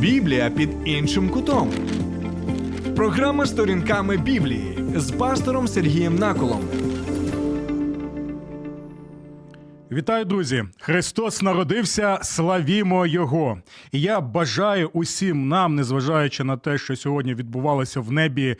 Біблія під іншим кутом. Програма сторінками Біблії з пастором Сергієм Наколом. Вітаю, друзі! Христос народився, славімо Його! І я бажаю усім нам, незважаючи на те, що сьогодні відбувалося в небі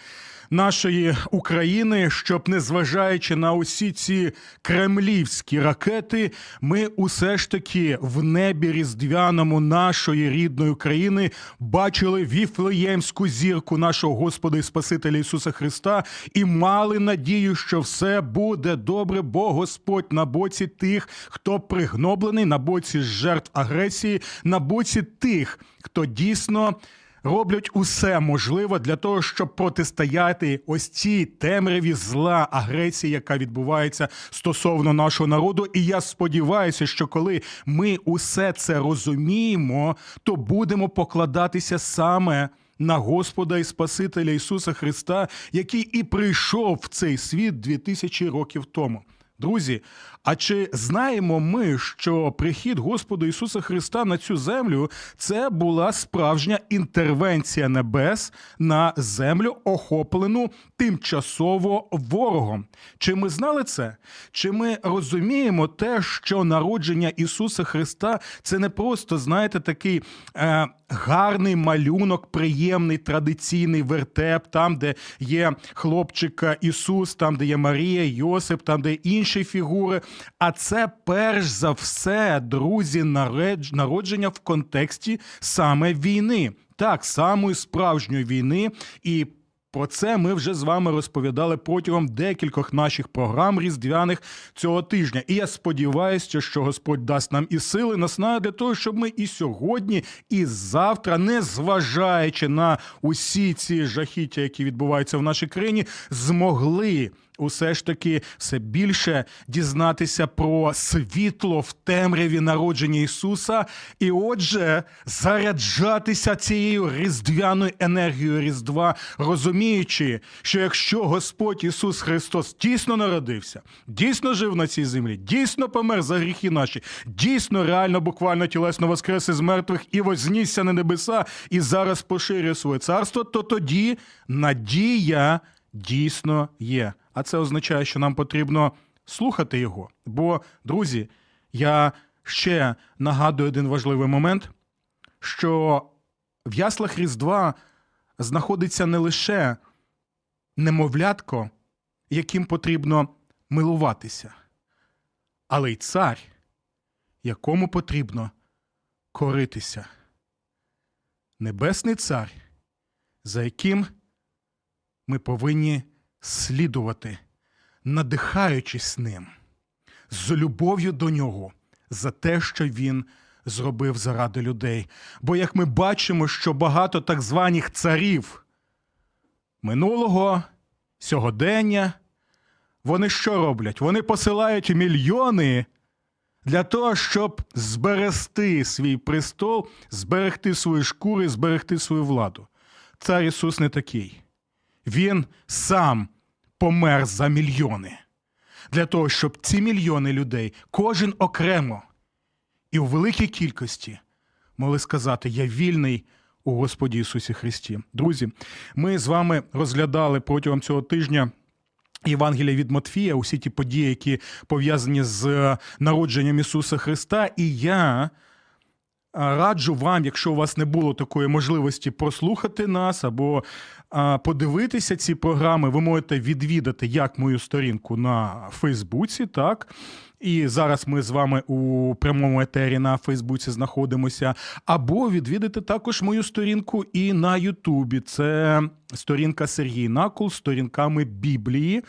нашої України, щоб незважаючи на усі ці кремлівські ракети, ми усе ж таки в небі різдвяному нашої рідної країни бачили віфлеємську зірку нашого Господа і Спасителя Ісуса Христа і мали надію, що все буде добре, бо Господь на боці тих, хто пригноблений, на боці жертв агресії, на боці тих, хто дійсно роблять усе можливе для того, щоб протистояти ось цій темряві зла агресії, яка відбувається стосовно нашого народу. І я сподіваюся, що коли ми усе це розуміємо, то будемо покладатися саме. На Господа і Спасителя Ісуса Христа, який і прийшов в цей світ 2000 років тому. Друзі, а чи знаємо ми, що прихід Господа Ісуса Христа на цю землю це була справжня інтервенція небес на землю, охоплену тимчасово ворогом? Чи ми знали це? Чи ми розуміємо те, що народження Ісуса Христа це не просто, знаєте, такий е, гарний малюнок, приємний традиційний вертеп, там, де є хлопчика Ісус, там, де є Марія, Йосип, там, де інші фігури. А це перш за все, друзі, народження в контексті саме війни. Так, самої справжньої війни. І про це ми вже з вами розповідали протягом декількох наших програм різдвяних цього тижня. І я сподіваюся, що Господь дасть нам і сили, наснаги для того, щоб ми і сьогодні, і завтра, не зважаючи на усі ці жахіття, які відбуваються в нашій країні, змогли. Усе ж таки все більше дізнатися про світло в темряві народження Ісуса, і отже, заряджатися цією різдвяною енергією Різдва, розуміючи, що якщо Господь Ісус Христос дійсно народився, дійсно жив на цій землі, дійсно помер за гріхи наші, дійсно реально, буквально тілесно воскрес із мертвих і вознісся на небеса, і зараз поширює своє царство, то тоді надія дійсно є. А це означає, що нам потрібно слухати його. Бо, друзі, я ще нагадую один важливий момент, що в яслах Різдва знаходиться не лише немовлятко, яким потрібно милуватися, але й цар, якому потрібно коритися. Небесний цар, за яким ми повинні слідувати, надихаючись ним, з любов'ю до нього за те, що він зробив заради людей. Бо як ми бачимо, що багато так званих царів минулого, сьогодення, вони що роблять? Вони посилають мільйони для того, щоб зберегти свій престол, зберегти свої шкури, зберегти свою владу. Цар Ісус не такий. Він сам помер за мільйони. Для того, щоб ці мільйони людей, кожен окремо і у великій кількості могли сказати: Я вільний у Господі Ісусі Христі. Друзі, ми з вами розглядали протягом цього тижня. Євангелія від Матфія, усі ті події, які пов'язані з народженням Ісуса Христа. І я раджу вам, якщо у вас не було такої можливості прослухати нас або подивитися ці програми, ви можете відвідати як мою сторінку на Фейсбуці, так. І зараз ми з вами у прямому етері на Фейсбуці знаходимося. Або відвідати також мою сторінку і на Ютубі. Це сторінка Сергій Накул сторінками Біблії.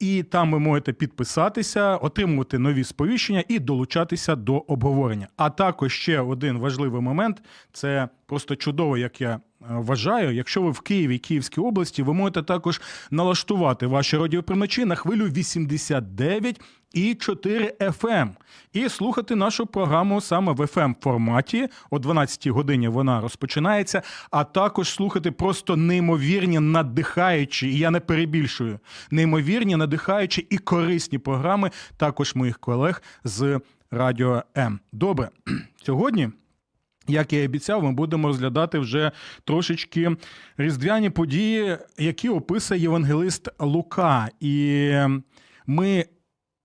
І там ви можете підписатися, отримувати нові сповіщення і долучатися до обговорення. А також ще один важливий момент це просто чудово, як я е, вважаю. Якщо ви в Києві, Київській області, ви можете також налаштувати ваші радіоприймачі на хвилю 89 і 4 FM. І слухати нашу програму саме в FM форматі. О 12-й годині вона розпочинається. А також слухати просто неймовірні, надихаючі, і я не перебільшую, неймовірні, надихаючі і корисні програми також моїх колег з Радіо М. Добре, сьогодні Як я і обіцяв, ми будемо розглядати вже трошечки різдвяні події, які описує євангелист Лука. І ми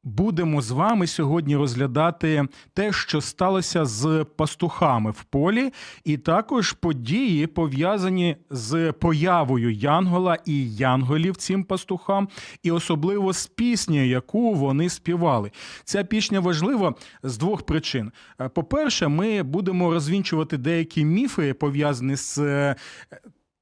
будемо з вами сьогодні розглядати те, що сталося з пастухами в полі, і також події, пов'язані з появою Янгола і Янголів цим пастухам, і особливо з піснею, яку вони співали. Ця пісня важлива з двох причин. Е, По-перше, ми будемо розвінчувати деякі міфи, пов'язані з е,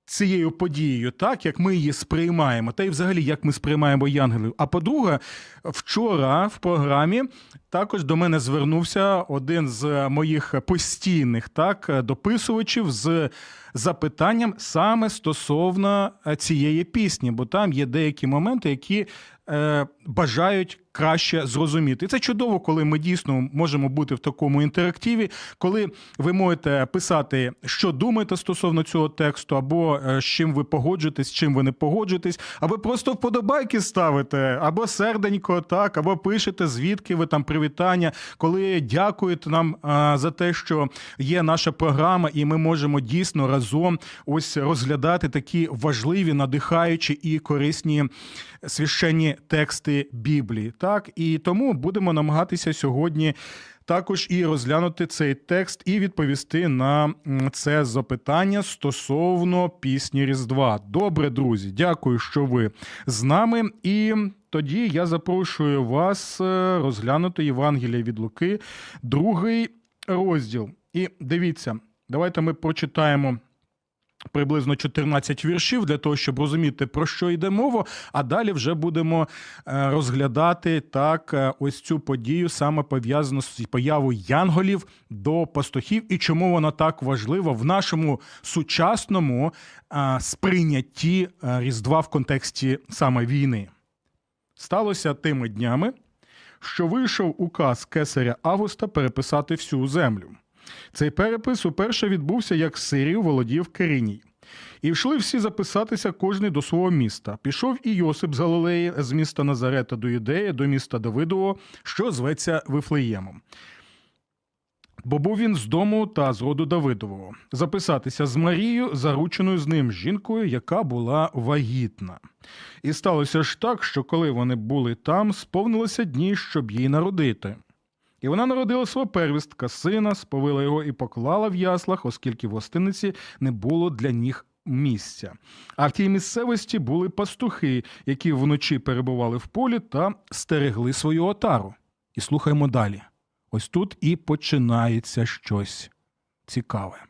цією подією, так як ми її сприймаємо, та й взагалі як ми сприймаємо янгелів. А по-друге, вчора в програмі також до мене звернувся один з моїх постійних так дописувачів з запитанням саме стосовно е, цієї пісні, бо там є деякі моменти, які е, бажають краще зрозуміти. І це чудово, коли ми дійсно можемо бути в такому інтерактиві, коли ви можете писати, що думаєте стосовно цього тексту, або е, з чим ви погоджуєтесь, з чим ви не погоджуєтесь, або просто вподобайки ставите, або серденько, так, або пишете, звідки ви там привітання, коли дякуєте нам а, за те, що є наша програма, і ми можемо дійсно разом ось розглядати такі важливі, надихаючі і корисні священні тексти Біблії. Так, і тому будемо намагатися сьогодні. Також і розглянути цей текст і відповісти на це запитання стосовно пісні Різдва. Добре, друзі, дякую, що ви з нами. І тоді я запрошую вас е, розглянути Євангелія від Луки, другий розділ. І дивіться, давайте ми прочитаємо приблизно 14 віршів для того, щоб розуміти, про що йде мова. А далі вже будемо е, розглядати так е, ось цю подію, саме пов'язану з появою янголів до пастухів, і чому вона так важлива в нашому сучасному е, сприйнятті Різдва в контексті саме війни. Сталося тими днями, що вийшов указ кесаря Августа переписати всю землю. Цей перепис уперше відбувся, як Сирів володів Кериній. І йшли всі записатися кожний до свого міста. Пішов і Йосип з Галилеї, з міста Назарета до Юдеї, до міста Давидового, що зветься Вифлеємом. Бо був він з дому та з роду Давидового, записатися з Марією, зарученою з ним жінкою, яка була вагітна. І сталося ж так, що коли вони були там, сповнилися дні, щоб їй народити. І вона народила свого первістка, сина, сповила його і поклала в яслах, оскільки в гостиниці не було для них місця. А в тій місцевості були пастухи, які вночі перебували в полі та стерегли свою отару. І слухаємо далі. Ось тут і починається щось цікаве.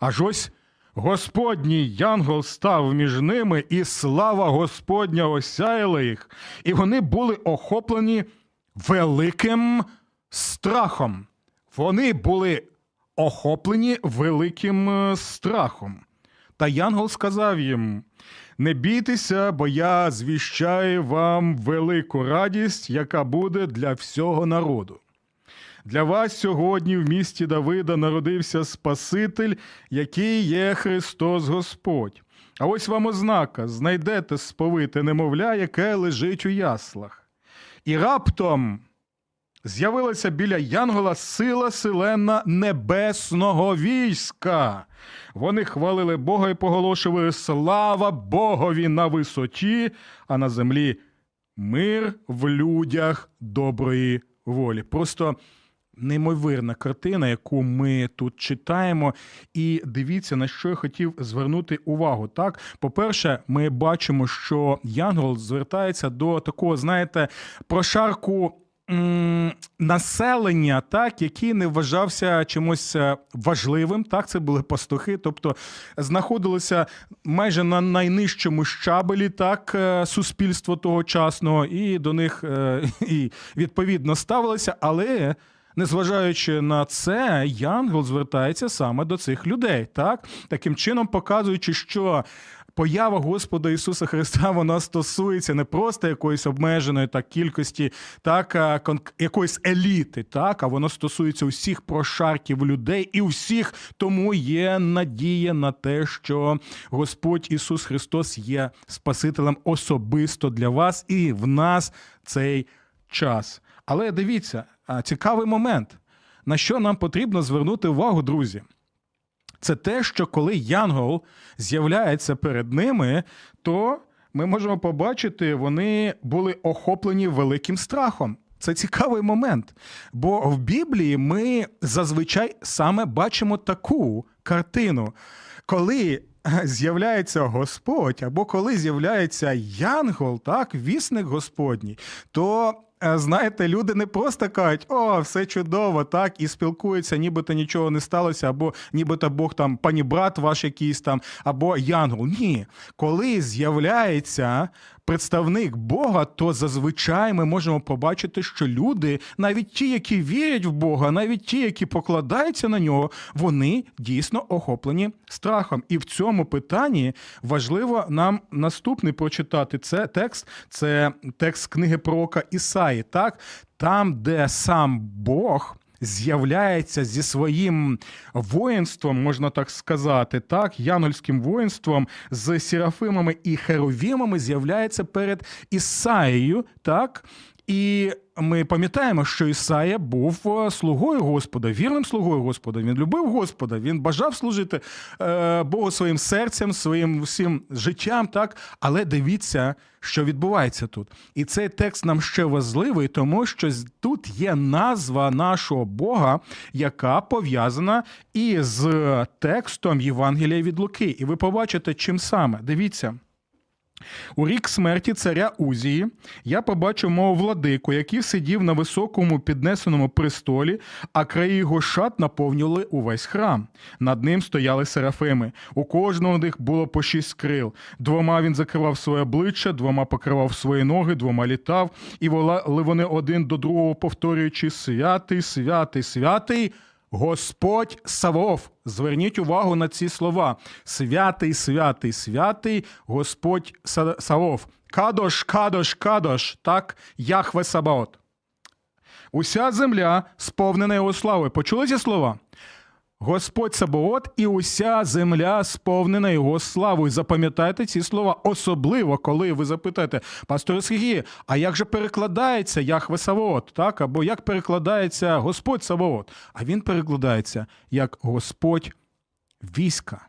Аж ось Господній янгол став між ними, і слава Господня осяяла їх, і вони були охоплені великим страхом. Вони були охоплені великим е, страхом. Та Янгол сказав їм: Не бійтеся, бо я звіщаю вам велику радість, яка буде для всього народу. Для вас сьогодні в місті Давида народився Спаситель, який є Христос Господь. А ось вам ознака: знайдете сповите немовля, яке лежить у яслах. І раптом з'явилася біля Янгола сила силенна небесного війська. Вони хвалили Бога і поголошували слава Богові на висоті, а на землі мир в людях доброї волі. Просто неймовірна картина, яку ми тут читаємо. І дивіться, на що я хотів звернути увагу. Так, по-перше, ми бачимо, що Янгол звертається до такого, знаєте, прошарку. Населення, так, який не вважався чимось е, важливим, так, це були пастухи, тобто знаходилося майже на найнижчому щабелі, так, е, суспільство тогочасного, і до них е, і відповідно ставилося, але Незважаючи на це, Янгол звертається саме до цих людей, так? Таким чином показуючи, що поява Господа Ісуса Христа вона стосується не просто якоїсь обмеженої так кількості, так якоїсь еліти, так? А воно стосується усіх прошарків людей і всіх, тому є надія на те, що Господь Ісус Христос є Спасителем особисто для вас і в нас цей час. Але дивіться, цікавий момент. на що нам потрібно звернути увагу, друзі? Це те, що коли Янгол з'являється перед ними, то ми можемо побачити, вони були охоплені великим страхом. Це цікавий момент. Бо в Біблії ми зазвичай саме бачимо таку картину, коли е, з'являється Господь, або коли з'являється Янгол, так, вісник Господній, то. Е, Знаєте, люди не просто кажуть, о, все чудово, так, і спілкуються, нібито нічого не сталося, або нібито Бог там панібрат ваш якийсь там, або янгол. Ні. Коли з'являється представник Бога, то зазвичай ми можемо побачити, що люди, навіть ті, які вірять в Бога, навіть ті, які покладаються на нього, вони дійсно охоплені страхом. І в цьому питанні важливо нам наступний прочитати. Це текст, це текст книги пророка Ісаї, так там, де сам Бог з'являється зі своїм воїнством, можна так сказати, так, янгольським воїнством з серафимами і херовімами з'являється перед Ісаєю, так. І ми пам'ятаємо, що Ісая був е, слугою Господа, вірним слугою Господа. Він любив Господа, він бажав служити е, Богу своїм серцем, своїм всім життям, так. Але дивіться, що відбувається тут. І цей текст нам ще важливий, тому що тут є назва нашого Бога, яка пов'язана із текстом Євангелія від Луки. І ви побачите, чим саме. Дивіться. У рік смерті царя Узії я побачив мого владику, який сидів на високому піднесеному престолі, а краї його шат наповнювали увесь храм. Над ним стояли серафими. У кожного них було по шість крил. Двома він закривав своє обличчя, двома покривав свої ноги, двома літав, і волали вони один до другого, повторюючи святий, святий, святий. Господь Савов. Зверніть увагу на ці слова. Святий, святий, святий Господь Савов. Кадош, кадош, кадош, так, Яхве Сабаот. Уся земля сповнена його слави. Почули ці слова? Господь Сабоот і уся земля сповнена його славою. Запам'ятайте ці слова, особливо коли ви запитаєте, пастор Сергій, а як же перекладається Яхве Савоот, так? Або як перекладається Господь Савоот? А він перекладається як Господь війська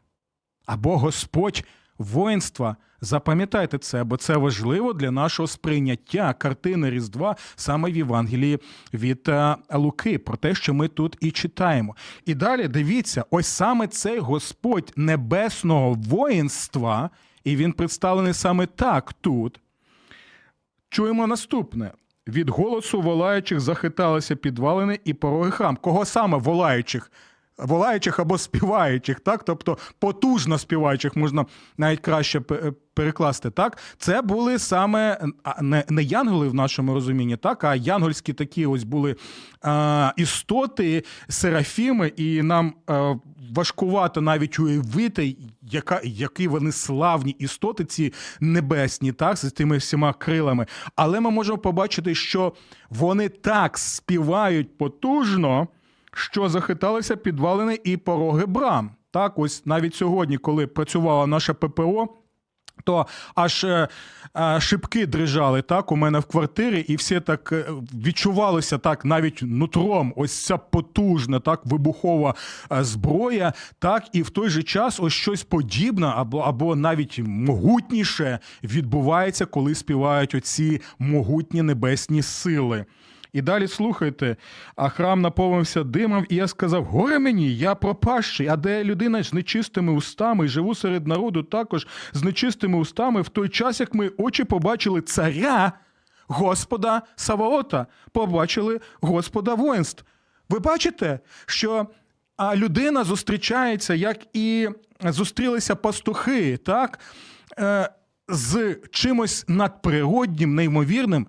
або Господь воїнства. Запам'ятайте це, бо це важливо для нашого сприйняття картини Різдва саме в Євангелії від е, Луки, про те, що ми тут і читаємо. І далі дивіться, ось саме цей Господь небесного воїнства, і він представлений саме так тут. Чуємо наступне. Від голосу волаючих захиталися підвалини і пороги храм. Кого саме волаючих? Волаючих або співаючих, так? Тобто потужно співаючих можна навіть краще перекласти. Так, це були саме не, не янголи в нашому розумінні, так, а янгольські такі ось були а, істоти, серафіми, і нам а, важкувато навіть уявити, яка, які вони славні істоти, ці небесні, так, з тими всіма крилами. Але ми можемо побачити, що вони так співають потужно що захиталися підвалини і пороги брам. Так, ось навіть сьогодні, коли працювала наша ППО. То аж е, е, шибки дрижали так у мене в квартирі, і все так е, відчувалося так навіть нутром. Ось ця потужна, так вибухова е, зброя. Так, і в той же час ось щось подібне або, або навіть могутніше відбувається, коли співають оці могутні небесні сили. І далі слухайте, а храм наповнився димом, і я сказав: горе мені, я пропащий, а де людина з нечистими устами, живу серед народу також з нечистими устами, в той час, як ми очі побачили царя, Господа Саваота, побачили Господа воїнств. Ви бачите, що людина зустрічається, як і зустрілися пастухи, так? Е, з чимось надприроднім, неймовірним,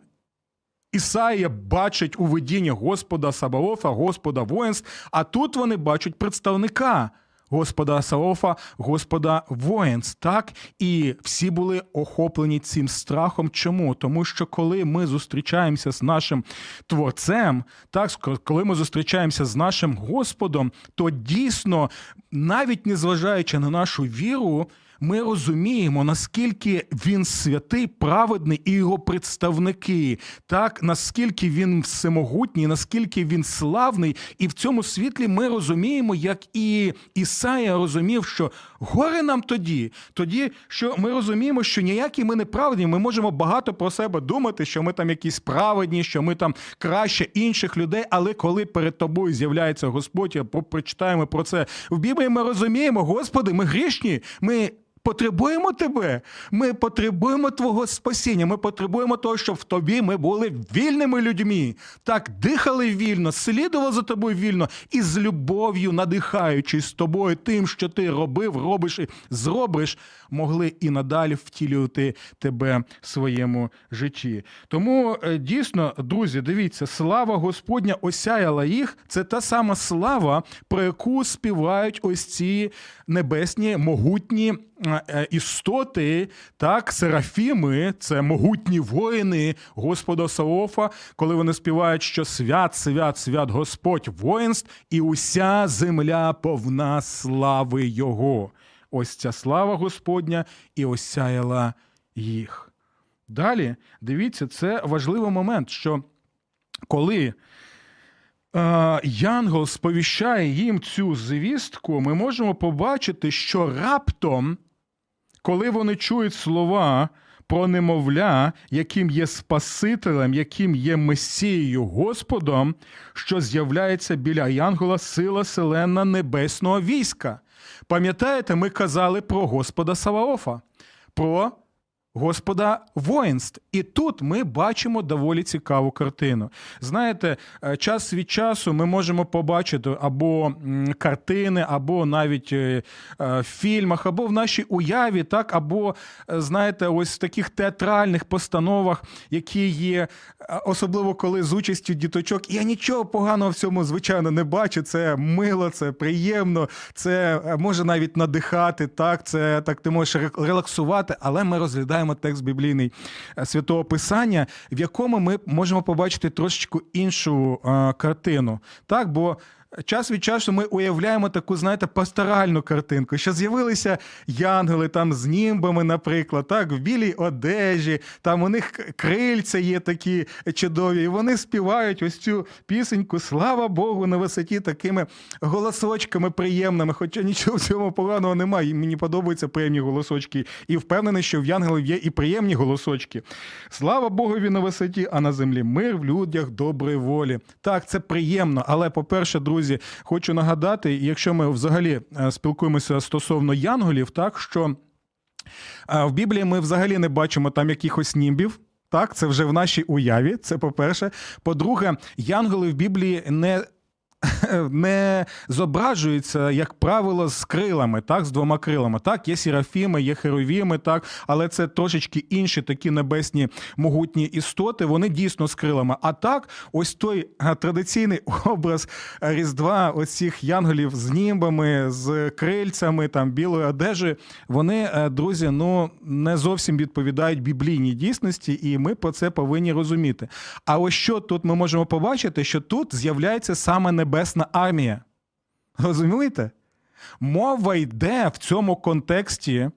Ісаїя бачить у видінні Господа Сабаофа, Господа воїнств, а тут вони бачать представника Господа Саофа, Господа воїнств. Так і всі були охоплені цим страхом. Чому? Тому що коли ми зустрічаємося з нашим творцем, так коли ми зустрічаємося з нашим Господом, то дійсно, навіть незважаючи на нашу віру, ми розуміємо, наскільки він святий, праведний і його представники, так наскільки він всемогутній, наскільки він славний, і в цьому світлі ми розуміємо, як і Ісая розумів, що горе нам тоді, тоді, що ми розуміємо, що ніякі ми не праведні, ми можемо багато про себе думати, що ми там якісь праведні, що ми там краще інших людей. Але коли перед тобою з'являється Господь, а прочитаємо про це в Біблії, ми розуміємо, Господи, ми грішні, ми. Потребуємо тебе. Ми потребуємо твого спасіння. Ми потребуємо того, щоб в тобі ми були вільними людьми. Так, дихали вільно, слідували за тобою вільно і з любов'ю, надихаючись тобою тим, що ти робив, робиш і зробиш, могли і надалі втілювати тебе в своєму житті. Тому е, дійсно, друзі, дивіться, слава Господня осяяла їх. Це та сама слава, про яку співають ось ці небесні могутні е, істоти, так, серафіми, це могутні воїни Господа Саофа, коли вони співають, що свят, свят, свят Господь воїнств, і уся земля повна слави Його. Ось ця слава Господня і осяяла їх. Далі, дивіться, це важливий момент, що коли е, Янгол сповіщає їм цю звістку, ми можемо побачити, що раптом, коли вони чують слова про немовля, яким є Спасителем, яким є Месією Господом, що з'являється біля Янгола сила селена небесного війська. Пам'ятаєте, ми казали про Господа Саваофа, про Господа воїнств. І тут ми бачимо доволі цікаву картину. Знаєте, е, час від часу ми можемо побачити або картини, або навіть е, е, в фільмах, або в нашій уяві, так, або, знаєте, ось в таких театральних постановах, які є, особливо коли з участю діточок. Я нічого поганого в цьому, звичайно, не бачу. Це мило, це приємно, це може навіть надихати. Так, це так ти можеш релаксувати, але ми розглядаємо текст біблійний е, святого Писання, в якому ми можемо побачити трошечку іншу е, картину. Так, бо час від часу ми уявляємо таку, знаєте, пасторальну картинку, що з'явилися янгели там з німбами, наприклад, так, в білій одежі, там у них крильця є такі чудові, і вони співають ось цю пісеньку Слава Богу на висоті такими голосочками приємними. Хоча нічого в цьому поганого немає. Мені подобаються приємні голосочки. І впевнений, що в янгелів є і приємні голосочки. Слава Богові на висоті, а на землі мир в людях доброї волі. Так, це приємно. Але, по-перше, друзі, хочу нагадати, якщо ми взагалі е, спілкуємося стосовно янголів, так що. В Біблії ми взагалі не бачимо там якихось німбів. Так, це вже в нашій уяві. Це по-перше. По-друге, янголи в Біблії не. Не зображуються, як правило, з крилами, так, з двома крилами. Так, є серафіми, є херовіми, так, але це трошечки інші такі небесні могутні істоти. Вони дійсно з крилами. А так, ось той традиційний образ Різдва, оцих янголів з німбами, з крильцями, там білою одежею, вони, е, друзі, ну не зовсім відповідають біблійній дійсності, і ми про це повинні розуміти. А ось що тут ми можемо побачити, що тут з'являється саме небесна армія. Розумієте? Мова йде в цьому контексті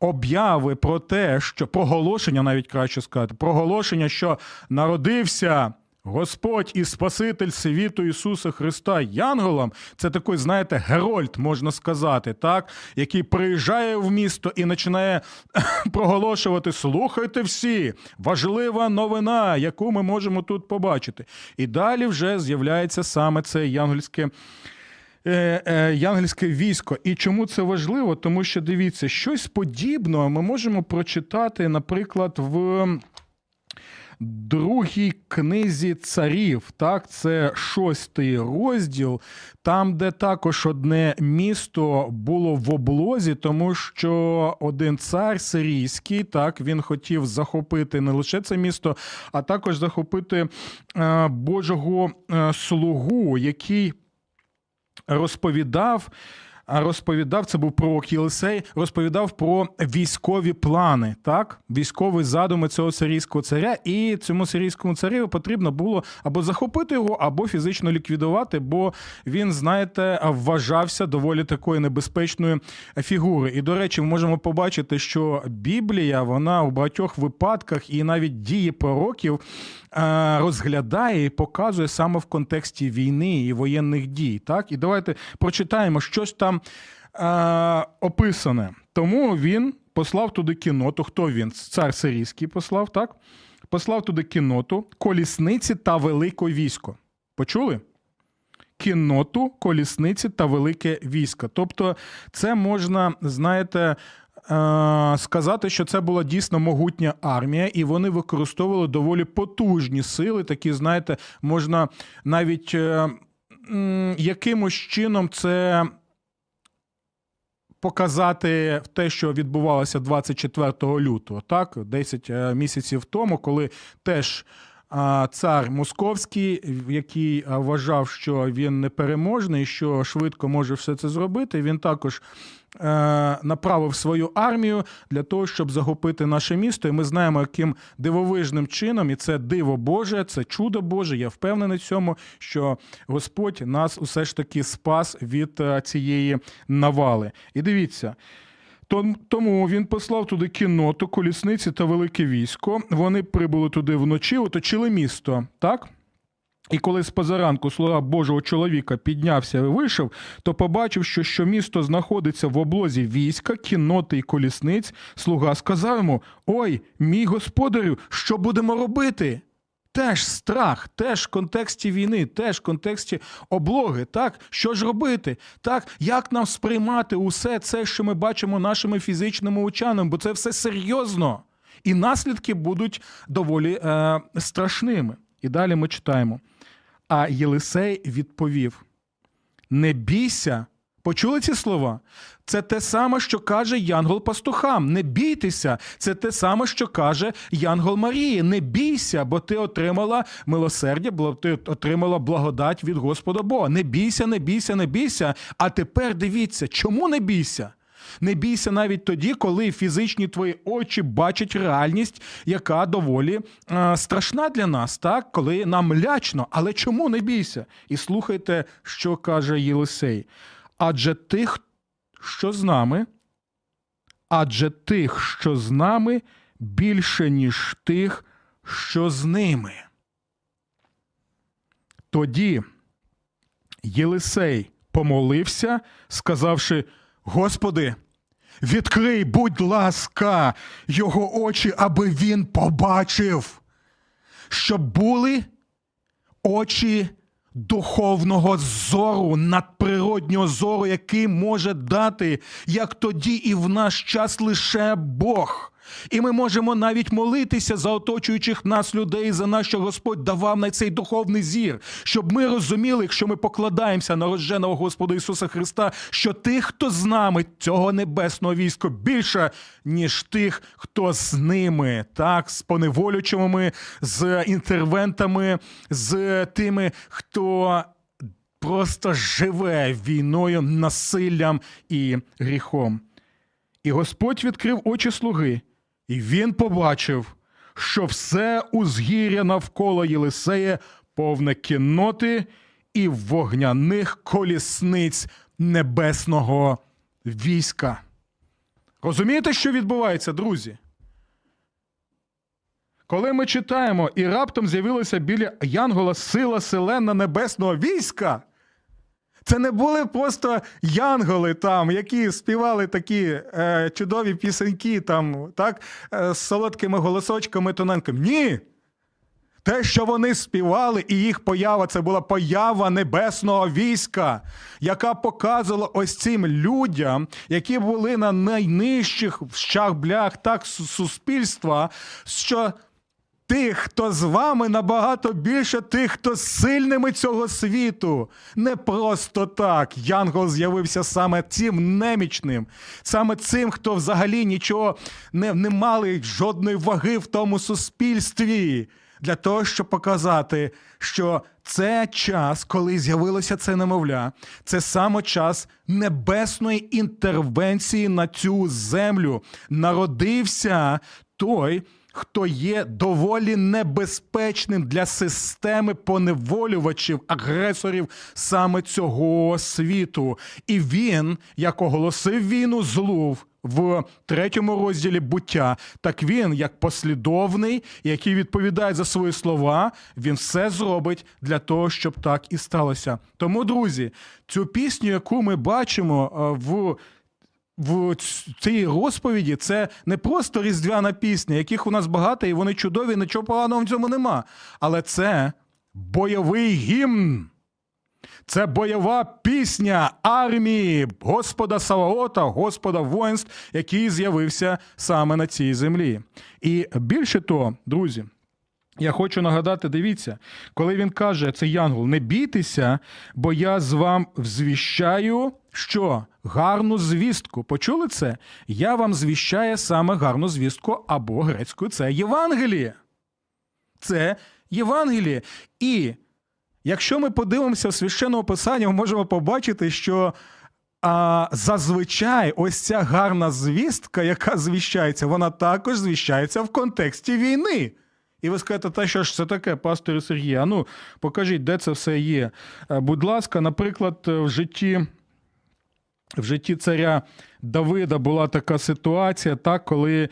обяви про те, що проголошення, навіть краще сказати, проголошення, що народився Господь і Спаситель світу Ісуса Христа Янголом, це такий, знаєте, герольд, можна сказати, так, який приїжджає в місто і починає проголошувати: слухайте всі, важлива новина, яку ми можемо тут побачити. І далі вже з'являється саме це янгольське. Е, е, Янгельське військо. І чому це важливо? Тому що дивіться, щось подібне ми можемо прочитати, наприклад, в другій книзі царів. Так, це шостий розділ, там, де також одне місто було в облозі, тому що один цар сирійський, так, він хотів захопити не лише це місто, а також захопити е, Божого е, слугу, який розповідав розповідав, це був пророк Єлисей, розповідав про військові плани, так? Військові задуми цього сирійського царя, і цьому сирійському цареві потрібно було або захопити його, або фізично ліквідувати, бо він, знаєте, вважався доволі такою небезпечною фігурою. І, до речі, ми можемо побачити, що Біблія, вона у багатьох випадках і навіть дії пророків е, розглядає і показує саме в контексті війни і воєнних дій. Так? І давайте прочитаємо щось там е, описане. Тому він послав туди кіноту. Хто він? Цар сирійський послав, так? Послав туди кіноту, колісниці та велике військо. Почули? Кінноту, колісниці та велике військо. Тобто, це можна, знаєте, е, сказати, що це була дійсно могутня армія, і вони використовували доволі потужні сили. Такі, знаєте, можна навіть е, якимось чином це. Показати те, що відбувалося 24 лютого, так? 10 е, місяців тому, коли теж цар Московський, який вважав, що він непереможний, що швидко може все це зробити, він також е, направив свою армію для того, щоб захопити наше місто. І ми знаємо, яким дивовижним чином, і це диво Боже, це чудо Боже. Я впевнений в цьому, що Господь нас усе ж таки спас від е, цієї навали. І дивіться. Том- Тому він послав туди кінноту, колісниці та велике військо. Вони прибули туди вночі, оточили місто, так? І коли з позаранку слуга Божого чоловіка піднявся і вийшов, то побачив, що, що місто знаходиться в облозі війська, кінноти і колісниць. Слуга сказав йому: Ой, мій господарю, що будемо робити? Теж страх, теж в контексті війни, теж в контексті облоги. Так, що ж робити? Так, як нам сприймати усе це, що ми бачимо нашими фізичними очами, бо це все серйозно, і наслідки будуть доволі е, страшними. І далі ми читаємо. А Єлисей відповів: Не бійся. Почули ці слова? Це те саме, що каже Янгол пастухам. Не бійтеся. Це те саме, що каже Янгол Марії. Не бійся, бо ти отримала милосердя, бо ти отримала благодать від Господа Бога. Не бійся, не бійся, не бійся. А тепер дивіться, чому не бійся? Не бійся навіть тоді, коли фізичні твої очі бачать реальність, яка доволі е, страшна для нас, так? коли нам лячно. Але чому не бійся? І слухайте, що каже Єлисей. Адже тих, що з нами, адже тих, що з нами, більше, ніж тих, що з ними. Тоді Єлисей помолився, сказавши: Господи, відкрий, будь ласка, його очі, аби він побачив, щоб були очі духовного зору, надприроднього зору, який може дати, як тоді і в наш час лише Бог. І ми можемо навіть молитися за оточуючих нас людей, за нас, що Господь давав на цей духовний зір, щоб ми розуміли, якщо ми покладаємося на рожденого Господа Ісуса Христа, що тих, хто з нами, цього небесного війська, більше, ніж тих, хто з ними, так, з поневолючими, з інтервентами, з тими, хто. Просто живе війною, насиллям і гріхом. І Господь відкрив очі слуги, і він побачив, що все узгір'я навколо Єлисея повне кінноти і вогняних колісниць небесного війська. Розумієте, що відбувається, друзі? Коли ми читаємо, і раптом з'явилася біля Янгола сила селена небесного війська. Це не були просто янголи там, які співали такі е, чудові пісеньки, там, так, е, з солодкими голосочками тоненькими. Ні. Те, що вони співали, і їх поява це була поява небесного війська, яка показувала ось цим людям, які були на найнижчих щаблях так суспільства, що тих, хто з вами, набагато більше тих, хто сильними цього світу. Не просто так. Янгол з'явився саме цим немічним, саме цим, хто взагалі нічого не, не мали жодної ваги в тому суспільстві. для того, щоб показати, що це час, коли з'явилося це немовля, це саме час небесної інтервенції на цю землю. Народився той. Хто є доволі небезпечним для системи поневолювачів, агресорів саме цього світу. І він, як оголосив війну злу в третьому розділі буття, так він, як послідовний, який відповідає за свої слова, він все зробить для того, щоб так і сталося. Тому, друзі, цю пісню, яку ми бачимо е, в в цій розповіді це не просто різдвяна пісня, яких у нас багато, і вони чудові, нічого поганого в цьому нема. Але це бойовий гімн. Це бойова пісня армії Господа Саваота, Господа воїнств, який з'явився саме на цій землі. І більше того, друзі, я хочу нагадати, дивіться, коли він каже, це Янгол, не бійтеся, бо я з вам взвіщаю, що гарну звістку. Почули це? Я вам звіщаю саме гарну звістку або грецькою це Євангеліє. Це Євангеліє. І якщо ми подивимося в священному писанні, ми можемо побачити, що а, зазвичай ось ця гарна звістка, яка звіщається, вона також звіщається в контексті війни. І ви скажете, та що ж це таке, пастор Сергій? А ну покажіть, де це все є. Е, Будь ласка, наприклад, в житті. В житті царя Давида була така ситуація, так, коли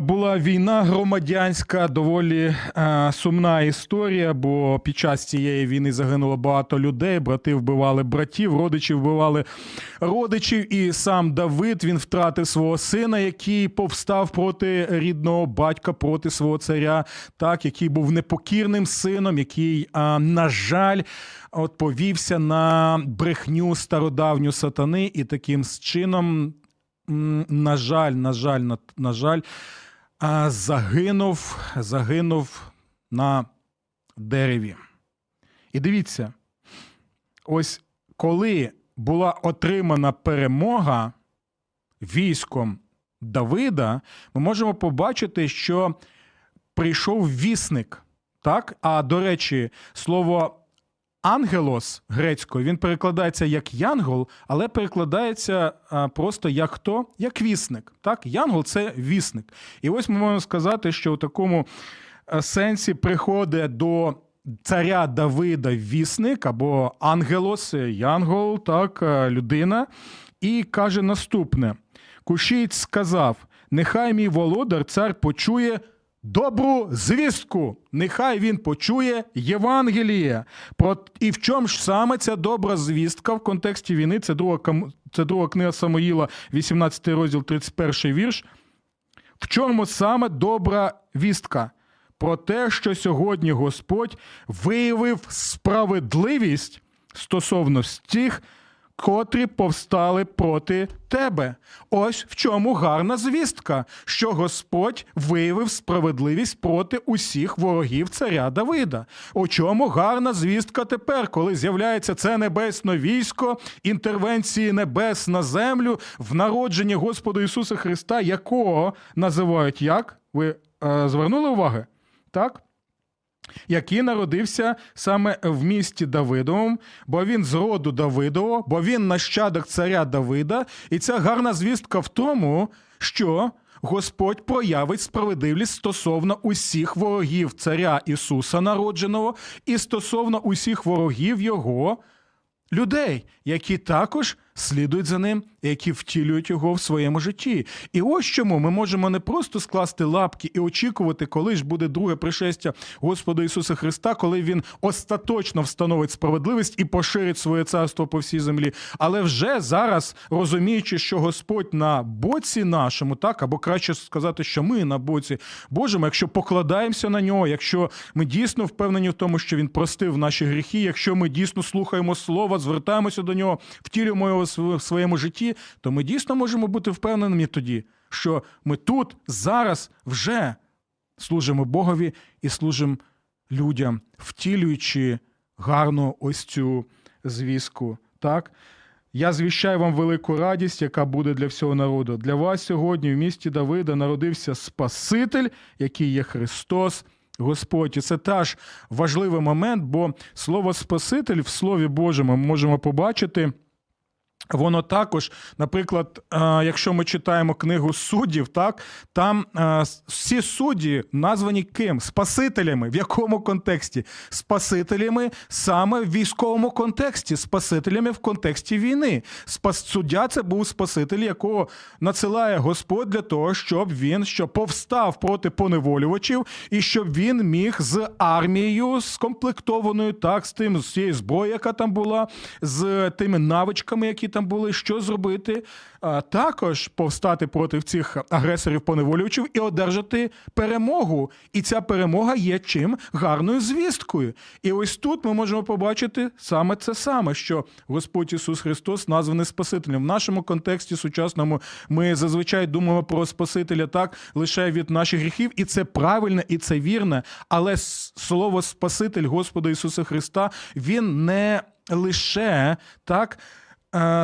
була війна громадянська, доволі е, сумна історія, бо під час цієї війни загинуло багато людей, брати вбивали братів, родичі вбивали родичів. І сам Давид він втратив свого сина, який повстав проти рідного батька, проти свого царя, так, який був непокірним сином, який, е, на жаль, от повівся на брехню стародавню сатани, і таким чином, на жаль, на жаль, на, на жаль, а, загинув, загинув на дереві. І дивіться, ось коли була отримана перемога військом Давида, ми можемо побачити, що прийшов вісник. Так? А до речі, слово ангелос грецькою він перекладається як янгол, але перекладається а, просто як хто? Як вісник. Так? Янгол це вісник. І ось ми можемо сказати, що у такому е, сенсі приходить до. Царя Давида вісник або ангелос, янгол, так, е, людина, і каже наступне: Кушіць сказав: Нехай мій володар цар почує добру звістку. Нехай він почує Євангеліє. І в чому ж саме ця добра звістка в контексті війни? Це друга це друга книга Самоїла, 18 розділ, 31 вірш. В чому саме добра вістка? Про те, що сьогодні Господь виявив справедливість стосовно тих, котрі повстали проти тебе. Ось в чому гарна звістка, що Господь виявив справедливість проти усіх ворогів царя Давида. У чому гарна звістка тепер, коли з'являється це небесне військо, інтервенції небес на землю в народженні Господа Ісуса Христа, якого називають як? Ви е, звернули уваги? Так? Який народився саме в місті Давидовому, бо він з роду Давидового, бо він нащадок царя Давида. І ця гарна звістка в тому, що Господь проявить справедливість стосовно усіх ворогів царя Ісуса народженого і стосовно усіх ворогів Його людей, які також слідують за ним, які втілюють його в своєму житті. І ось чому ми можемо не просто скласти лапки і очікувати, коли ж буде друге пришестя Господа Ісуса Христа, коли Він остаточно встановить справедливість і поширить своє царство по всій землі. Але вже зараз розуміючи, що Господь на боці нашому, так або краще сказати, що ми на боці Божому, якщо покладаємося на нього, якщо ми дійсно впевнені в тому, що він простив наші гріхи, якщо ми дійсно слухаємо слова, звертаємося до нього, втілюємо його в своєму житті, то ми дійсно можемо бути впевненими тоді, що ми тут зараз вже служимо Богові і служимо людям, втілюючи гарну ось цю звістку. Так? Я звіщаю вам велику радість, яка буде для всього народу. Для вас сьогодні в місті Давида народився Спаситель, який є Христос, Господь. І це теж важливий момент, бо слово Спаситель в Слові Божому ми можемо побачити. Воно також, наприклад, е, якщо ми читаємо книгу суддів, так там е, всі судді названі ким? Спасителями. В якому контексті? Спасителями саме в військовому контексті, спасителями в контексті війни. Спас суддя це був спаситель, якого надсилає Господь для того, щоб він що повстав проти поневолювачів, і щоб він міг з армією скомплектованою, так з тим з цією зброєю, яка там була, з тими навичками, які там були, що зробити, а також повстати проти цих агресорів поневолювачів і одержати перемогу. І ця перемога є чим гарною звісткою. І ось тут ми можемо побачити саме це саме, що Господь Ісус Христос названий Спасителем. В нашому контексті сучасному ми зазвичай думаємо про Спасителя так лише від наших гріхів, і це правильно, і це вірно. Але слово Спаситель Господа Ісуса Христа він не лише так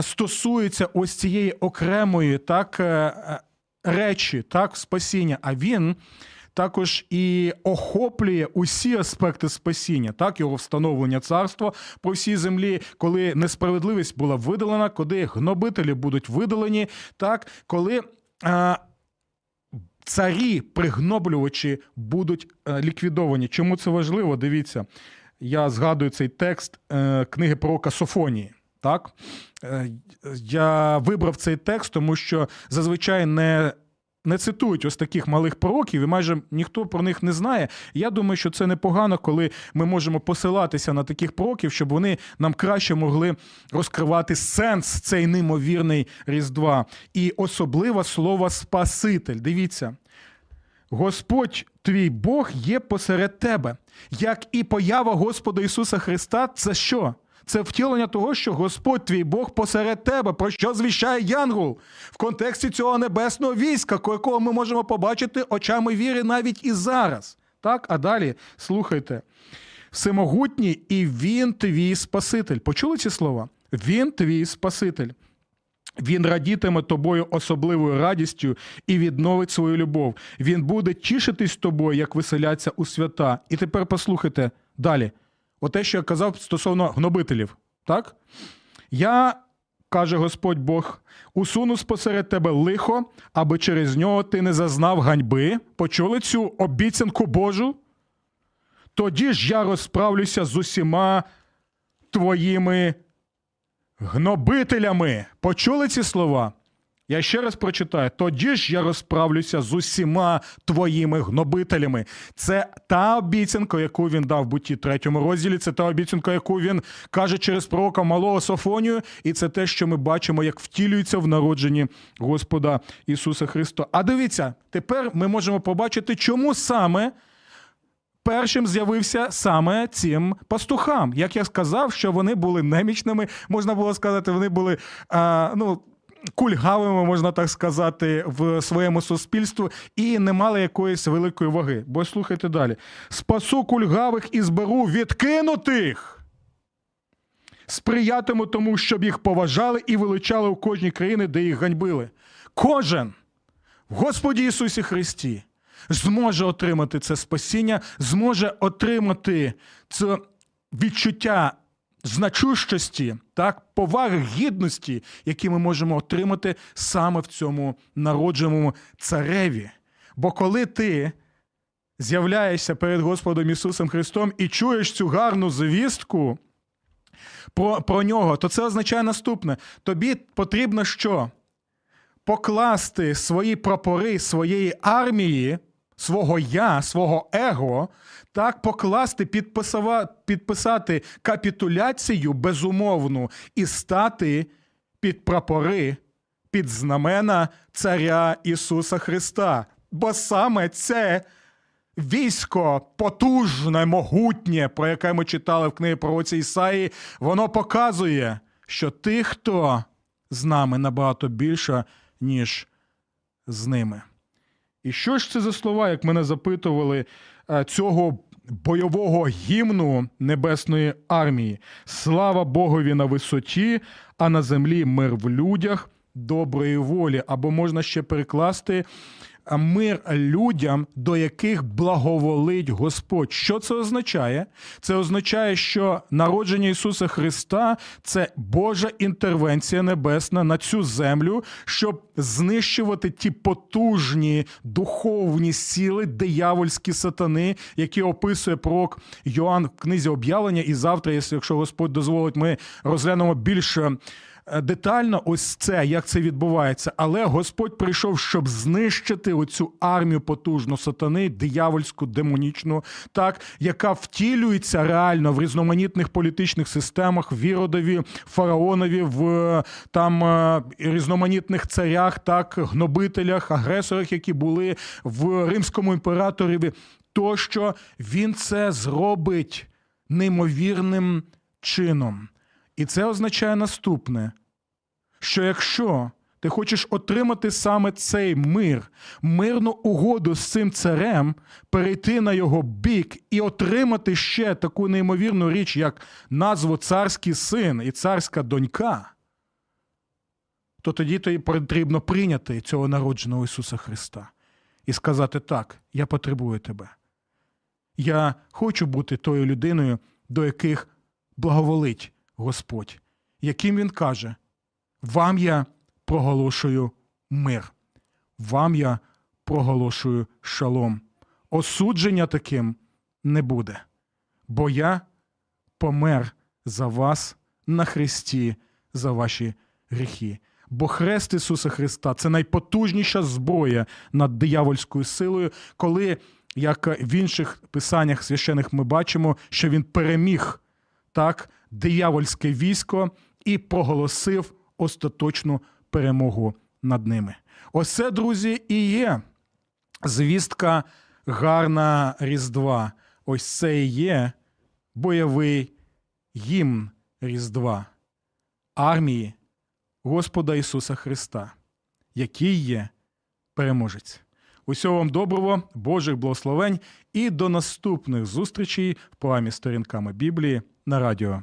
стосується ось цієї окремої так е, е, речі, так, спасіння, а він. Також і охоплює усі аспекти спасіння, так його встановлення царства по всій землі, коли несправедливість була видалена, коли гнобителі будуть видалені, так коли е, царі, пригноблювачі будуть е, ліквідовані. Чому це важливо? Дивіться, я згадую цей текст е, книги пророка Софонії. Так, Е, я вибрав цей текст, тому що зазвичай не. Не цитують ось таких малих пророків, і майже ніхто про них не знає. Я думаю, що це непогано, коли ми можемо посилатися на таких пророків, щоб вони нам краще могли розкривати сенс цей неймовірний Різдва. І особливо слово Спаситель. Дивіться, Господь твій Бог є посеред тебе, як і поява Господа Ісуса Христа, це що? Це втілення того, що Господь твій Бог посеред тебе, про що звіщає Янгул в контексті цього небесного війська, якого ми можемо побачити очами віри навіть і зараз. Так, а далі слухайте. Всемогутній, і він твій Спаситель. Почули ці слова? Він твій Спаситель. Він радітиме тобою особливою радістю і відновить свою любов. Він буде тішитись тобою, як веселяться у свята. І тепер послухайте далі. Оте, що я казав стосовно гнобителів. Так? Я, каже Господь Бог, усуну спосеред тебе лихо, аби через нього ти не зазнав ганьби. Почули цю обіцянку Божу? Тоді ж я розправлюся з усіма твоїми гнобителями. Почули ці слова? Я ще раз прочитаю: тоді ж я розправлюся з усіма твоїми гнобителями. Це та обіцянка, яку він дав в буті третьому розділі. Це та обіцянка, яку він каже через пророка малого Софонію, і це те, що ми бачимо, як втілюється в народженні Господа Ісуса Христа. А дивіться, тепер ми можемо побачити, чому саме першим з'явився саме цим пастухам. Як я сказав, що вони були немічними, можна було сказати, вони були а, ну. Кульгавими, можна так сказати, в своєму суспільстві і не мали якоїсь великої ваги. Бо слухайте далі: спасу кульгавих і зберу відкинутих. Сприятиму тому, щоб їх поважали і величали у кожній країні, де їх ганьбили. Кожен в Господі Ісусі Христі зможе отримати це спасіння, зможе отримати це відчуття значущості, так, поваги, гідності, які ми можемо отримати саме в цьому народженому цареві. Бо коли ти з'являєшся перед Господом Ісусом Христом і чуєш цю гарну звістку про, про нього, то це означає наступне: тобі потрібно що? Покласти свої прапори своєї армії, свого я, свого его, так покласти, підписати капітуляцію безумовну і стати під прапори, під знамена Царя Ісуса Христа. Бо саме це військо потужне, могутнє, про яке ми читали в книгі пророці Ісаї, воно показує, що тих, хто з нами набагато більше, ніж з ними. І що ж це за слова, як мене запитували, цього бойового гімну Небесної армії? Слава Богові на висоті, а на землі мир в людях доброї волі. Або можна ще перекласти мир людям, до яких благоволить Господь. Що це означає? Це означає, що народження Ісуса Христа це Божа інтервенція небесна на цю землю, щоб знищувати ті потужні духовні сили, диявольські сатани, які описує пророк Йоанн в книзі об'явлення. І завтра, якщо Господь дозволить, ми розглянемо більше. Е, Детально ось це, як це відбувається, але Господь прийшов, щоб знищити оцю армію потужну сатани, диявольську, демонічну, так яка втілюється реально в різноманітних політичних системах, в Іродові, фараонові, в е, там е, різноманітних царях, так гнобителях, агресорах, які були в римському імператорі, тощо він це зробить неймовірним чином. І це означає наступне: що якщо ти хочеш отримати саме цей мир, мирну угоду з цим царем, перейти на його бік і отримати ще таку неймовірну річ, як назву царський син і царська донька, то тоді тобі потрібно прийняти цього народженого Ісуса Христа і сказати: так, я потребую тебе. Я хочу бути тою людиною, до яких благоволить Господь, яким Він каже: Вам я проголошую мир, вам я проголошую шалом. Осудження таким не буде, бо я помер за вас на хресті за ваші гріхи. Бо хрест Ісуса Христа це найпотужніша зброя над диявольською силою, коли, як в інших писаннях священих ми бачимо, що він переміг так диявольське військо і проголосив остаточну перемогу над ними. Ось це, друзі, і є звістка гарна Різдва. Ось це і є бойовий гімн Різдва армії Господа Ісуса Христа, який є переможець. Усього вам доброго, Божих благословень і до наступних зустрічей в програмі сторінками Біблії на радіо